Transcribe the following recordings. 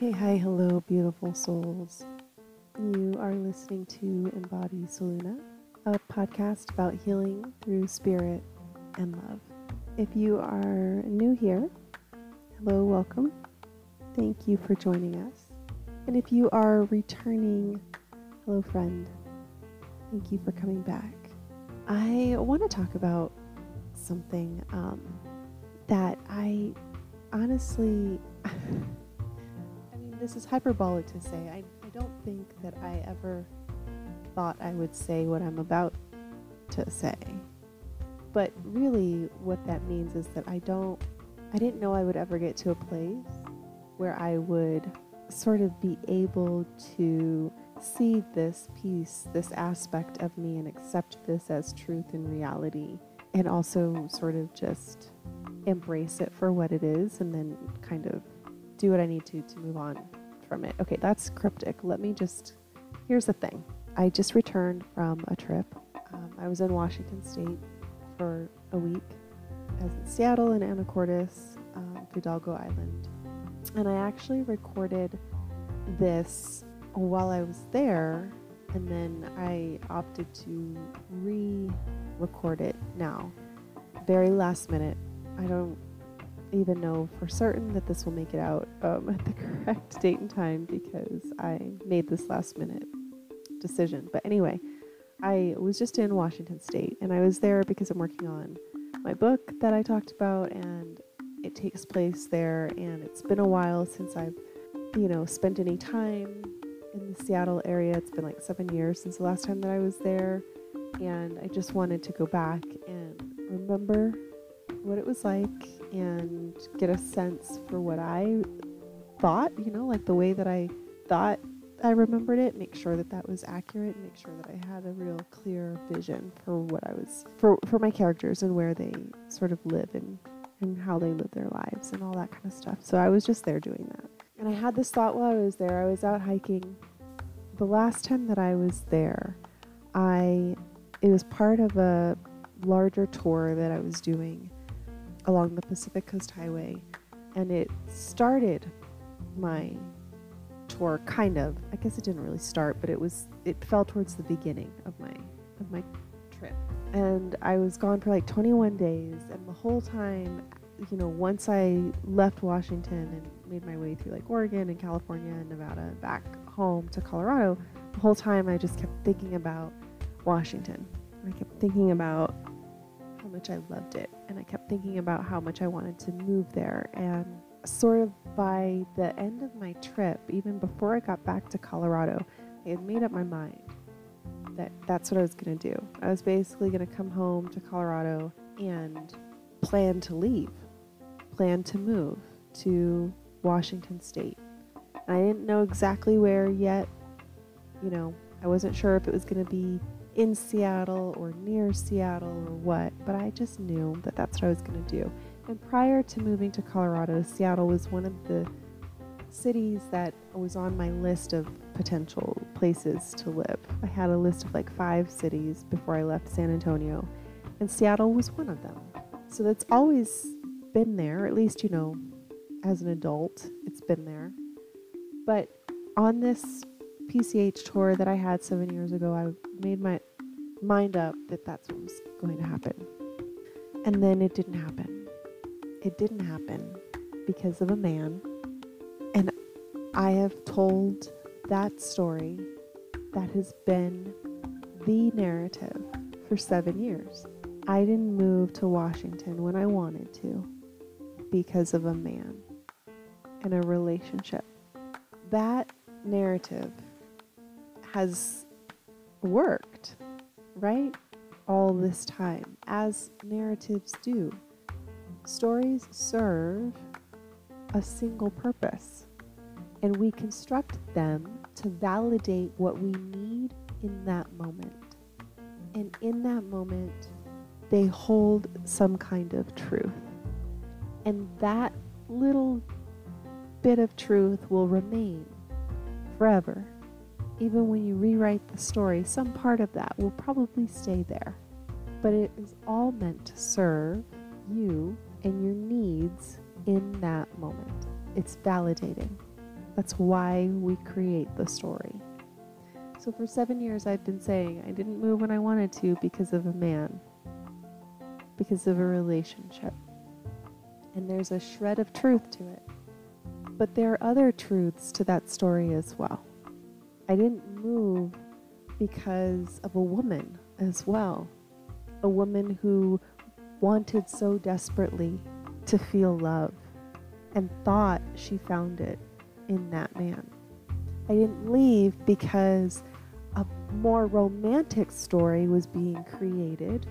Hey, hi, hello, beautiful souls. You are listening to Embody Soluna, a podcast about healing through spirit and love. If you are new here, hello, welcome. Thank you for joining us. And if you are returning, hello, friend. Thank you for coming back. I want to talk about something um, that I honestly. this is hyperbolic to say. I, I don't think that I ever thought I would say what I'm about to say. But really, what that means is that I don't, I didn't know I would ever get to a place where I would sort of be able to see this piece, this aspect of me, and accept this as truth and reality, and also sort of just embrace it for what it is and then kind of do what I need to to move on from it. Okay, that's cryptic. Let me just. Here's the thing I just returned from a trip. Um, I was in Washington State for a week. I was in Seattle and Anacortes, um, Fidalgo Island. And I actually recorded this while I was there, and then I opted to re record it now. Very last minute. I don't even know for certain that this will make it out um, at the correct date and time because I made this last minute decision. But anyway, I was just in Washington State and I was there because I'm working on my book that I talked about and it takes place there and it's been a while since I've you know spent any time in the Seattle area. It's been like 7 years since the last time that I was there and I just wanted to go back and remember what it was like and get a sense for what I thought, you know, like the way that I thought I remembered it, make sure that that was accurate, make sure that I had a real clear vision for what I was, for, for my characters and where they sort of live and, and how they live their lives and all that kind of stuff. So I was just there doing that. And I had this thought while I was there. I was out hiking. The last time that I was there, I, it was part of a larger tour that I was doing along the Pacific Coast Highway, and it started my tour kind of. I guess it didn't really start, but it was it fell towards the beginning of my of my trip. And I was gone for like 21 days, and the whole time, you know, once I left Washington and made my way through like Oregon and California and Nevada and back home to Colorado, the whole time I just kept thinking about Washington. I kept thinking about much I loved it. And I kept thinking about how much I wanted to move there. And sort of by the end of my trip, even before I got back to Colorado, I had made up my mind that that's what I was going to do. I was basically going to come home to Colorado and plan to leave, plan to move to Washington State. And I didn't know exactly where yet. You know, I wasn't sure if it was going to be in Seattle or near Seattle or what, but I just knew that that's what I was going to do. And prior to moving to Colorado, Seattle was one of the cities that was on my list of potential places to live. I had a list of like five cities before I left San Antonio, and Seattle was one of them. So that's always been there, at least, you know, as an adult, it's been there. But on this PCH tour that I had seven years ago, I made my mind up that that's what was going to happen. And then it didn't happen. It didn't happen because of a man. And I have told that story that has been the narrative for seven years. I didn't move to Washington when I wanted to because of a man and a relationship. That narrative has worked, right? All this time, as narratives do. Stories serve a single purpose, and we construct them to validate what we need in that moment. And in that moment, they hold some kind of truth. And that little bit of truth will remain forever even when you rewrite the story, some part of that will probably stay there. But it is all meant to serve you and your needs in that moment. It's validating. That's why we create the story. So for seven years, I've been saying I didn't move when I wanted to because of a man, because of a relationship. And there's a shred of truth to it. But there are other truths to that story as well. I didn't move because of a woman as well. A woman who wanted so desperately to feel love and thought she found it in that man. I didn't leave because a more romantic story was being created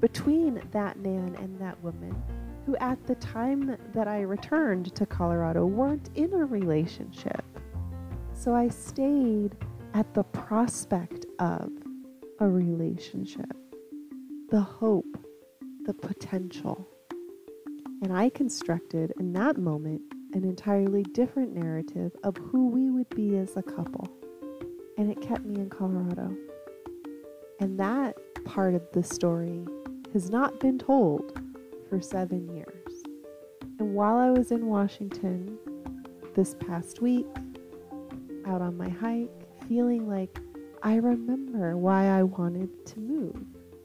between that man and that woman who, at the time that I returned to Colorado, weren't in a relationship. So I stayed at the prospect of a relationship, the hope, the potential. And I constructed in that moment an entirely different narrative of who we would be as a couple. And it kept me in Colorado. And that part of the story has not been told for seven years. And while I was in Washington this past week, out on my hike, feeling like I remember why I wanted to move,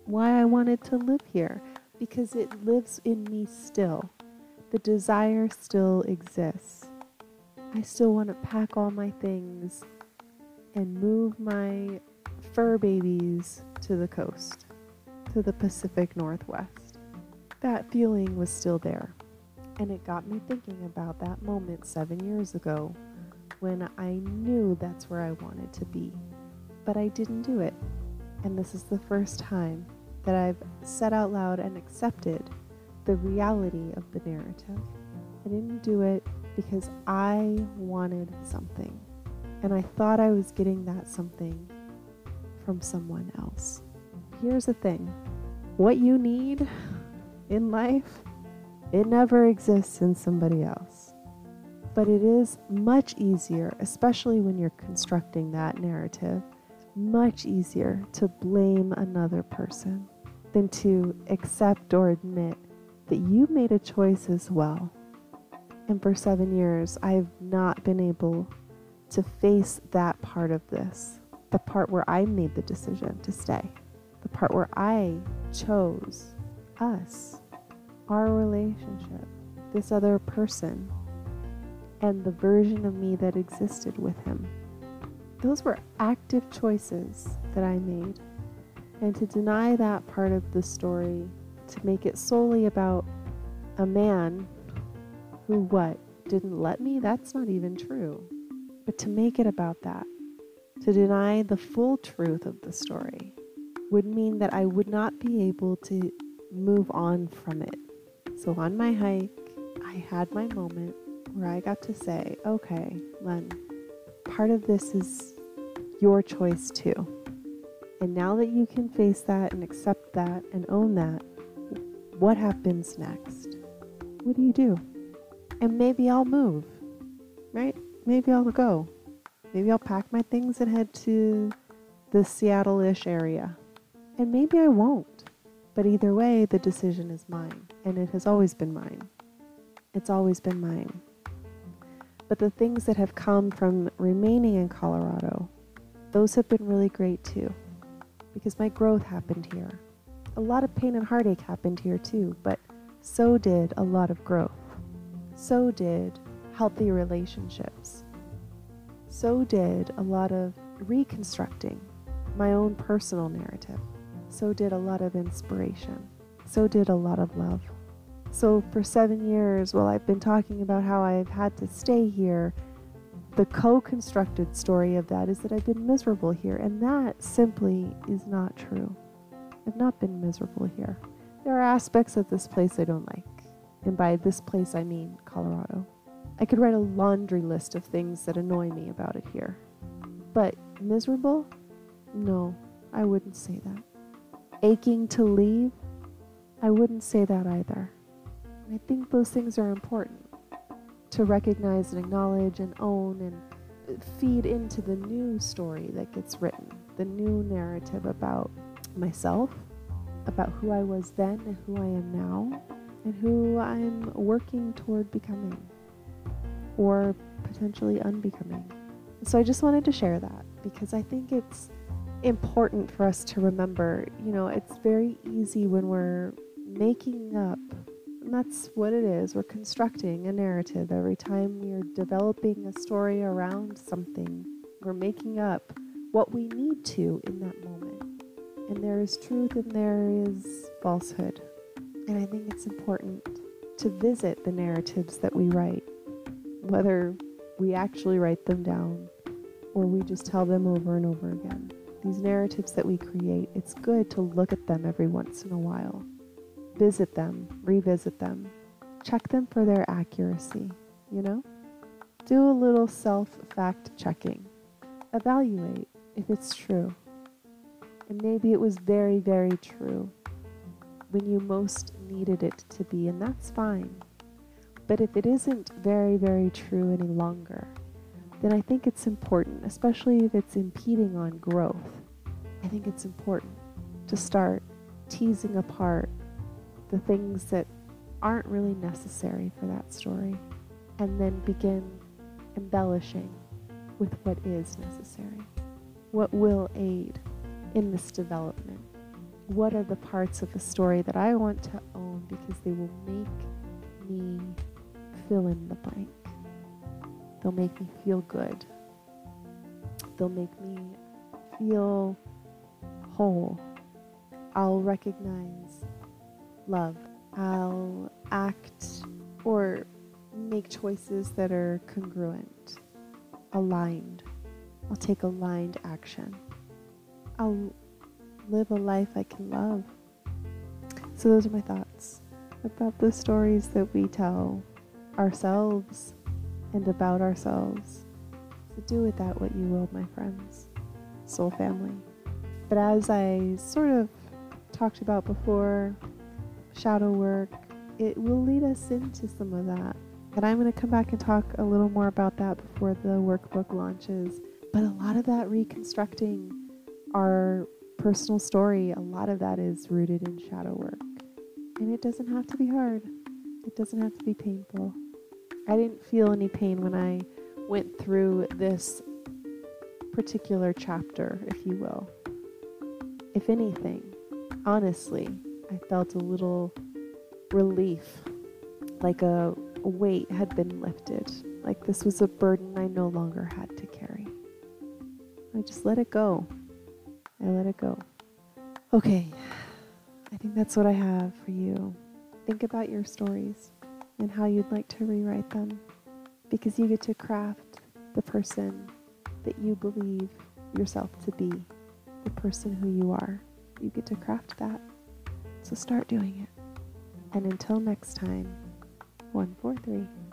why I wanted to live here, because it lives in me still. The desire still exists. I still want to pack all my things and move my fur babies to the coast, to the Pacific Northwest. That feeling was still there, and it got me thinking about that moment seven years ago when I knew that's where I wanted to be. But I didn't do it, and this is the first time that I've said out loud and accepted the reality of the narrative. I didn't do it because I wanted something, and I thought I was getting that something from someone else. Here's the thing what you need in life, it never exists in somebody else. But it is much easier, especially when you're constructing that narrative, much easier to blame another person than to accept or admit that you made a choice as well. And for seven years, I've not been able to face that part of this the part where I made the decision to stay, the part where I chose us, our relationship, this other person, and the version of me that existed with him. Those were active choices that I made. And to deny that part of the story to make it solely about a man who what didn't let me that's not even true but to make it about that to deny the full truth of the story would mean that i would not be able to move on from it so on my hike i had my moment where i got to say okay len part of this is your choice too and now that you can face that and accept that and own that what happens next? What do you do? And maybe I'll move, right? Maybe I'll go. Maybe I'll pack my things and head to the Seattle ish area. And maybe I won't. But either way, the decision is mine, and it has always been mine. It's always been mine. But the things that have come from remaining in Colorado, those have been really great too, because my growth happened here a lot of pain and heartache happened here too, but so did a lot of growth. So did healthy relationships. So did a lot of reconstructing my own personal narrative. So did a lot of inspiration. So did a lot of love. So, for seven years, while I've been talking about how I've had to stay here, the co constructed story of that is that I've been miserable here, and that simply is not true. I've not been miserable here. There are aspects of this place I don't like. And by this place, I mean Colorado. I could write a laundry list of things that annoy me about it here. But miserable? No, I wouldn't say that. Aching to leave? I wouldn't say that either. And I think those things are important to recognize and acknowledge and own and feed into the new story that gets written, the new narrative about myself, about who I was then and who I am now, and who I'm working toward becoming. Or potentially unbecoming. So I just wanted to share that because I think it's important for us to remember, you know, it's very easy when we're making up, and that's what it is. We're constructing a narrative every time we are developing a story around something. We're making up what we need to in that moment. And there is truth and there is falsehood. And I think it's important to visit the narratives that we write, whether we actually write them down or we just tell them over and over again. These narratives that we create, it's good to look at them every once in a while visit them, revisit them, check them for their accuracy, you know? Do a little self fact checking. Evaluate if it's true. And maybe it was very, very true when you most needed it to be, and that's fine. But if it isn't very, very true any longer, then I think it's important, especially if it's impeding on growth. I think it's important to start teasing apart the things that aren't really necessary for that story, and then begin embellishing with what is necessary. What will aid in this development? What are the parts of the story that I want to own because they will make me fill in the blank? They'll make me feel good. They'll make me feel whole. I'll recognize love. I'll act or make choices that are congruent, aligned. I'll take aligned action. I'll live a life I can love. So, those are my thoughts about the stories that we tell ourselves and about ourselves. So, do with that what you will, my friends, soul family. But as I sort of talked about before, shadow work, it will lead us into some of that. And I'm going to come back and talk a little more about that before the workbook launches. But a lot of that reconstructing our personal story, a lot of that is rooted in shadow work. And it doesn't have to be hard, it doesn't have to be painful. I didn't feel any pain when I went through this particular chapter, if you will. If anything, honestly, I felt a little relief, like a, weight had been lifted, like this was a burden I no longer had to carry. I just let it go. I let it go. Okay, I think that's what I have for you. Think about your stories and how you'd like to rewrite them because you get to craft the person that you believe yourself to be, the person who you are. You get to craft that. So start doing it. And until next time, 143. Good night.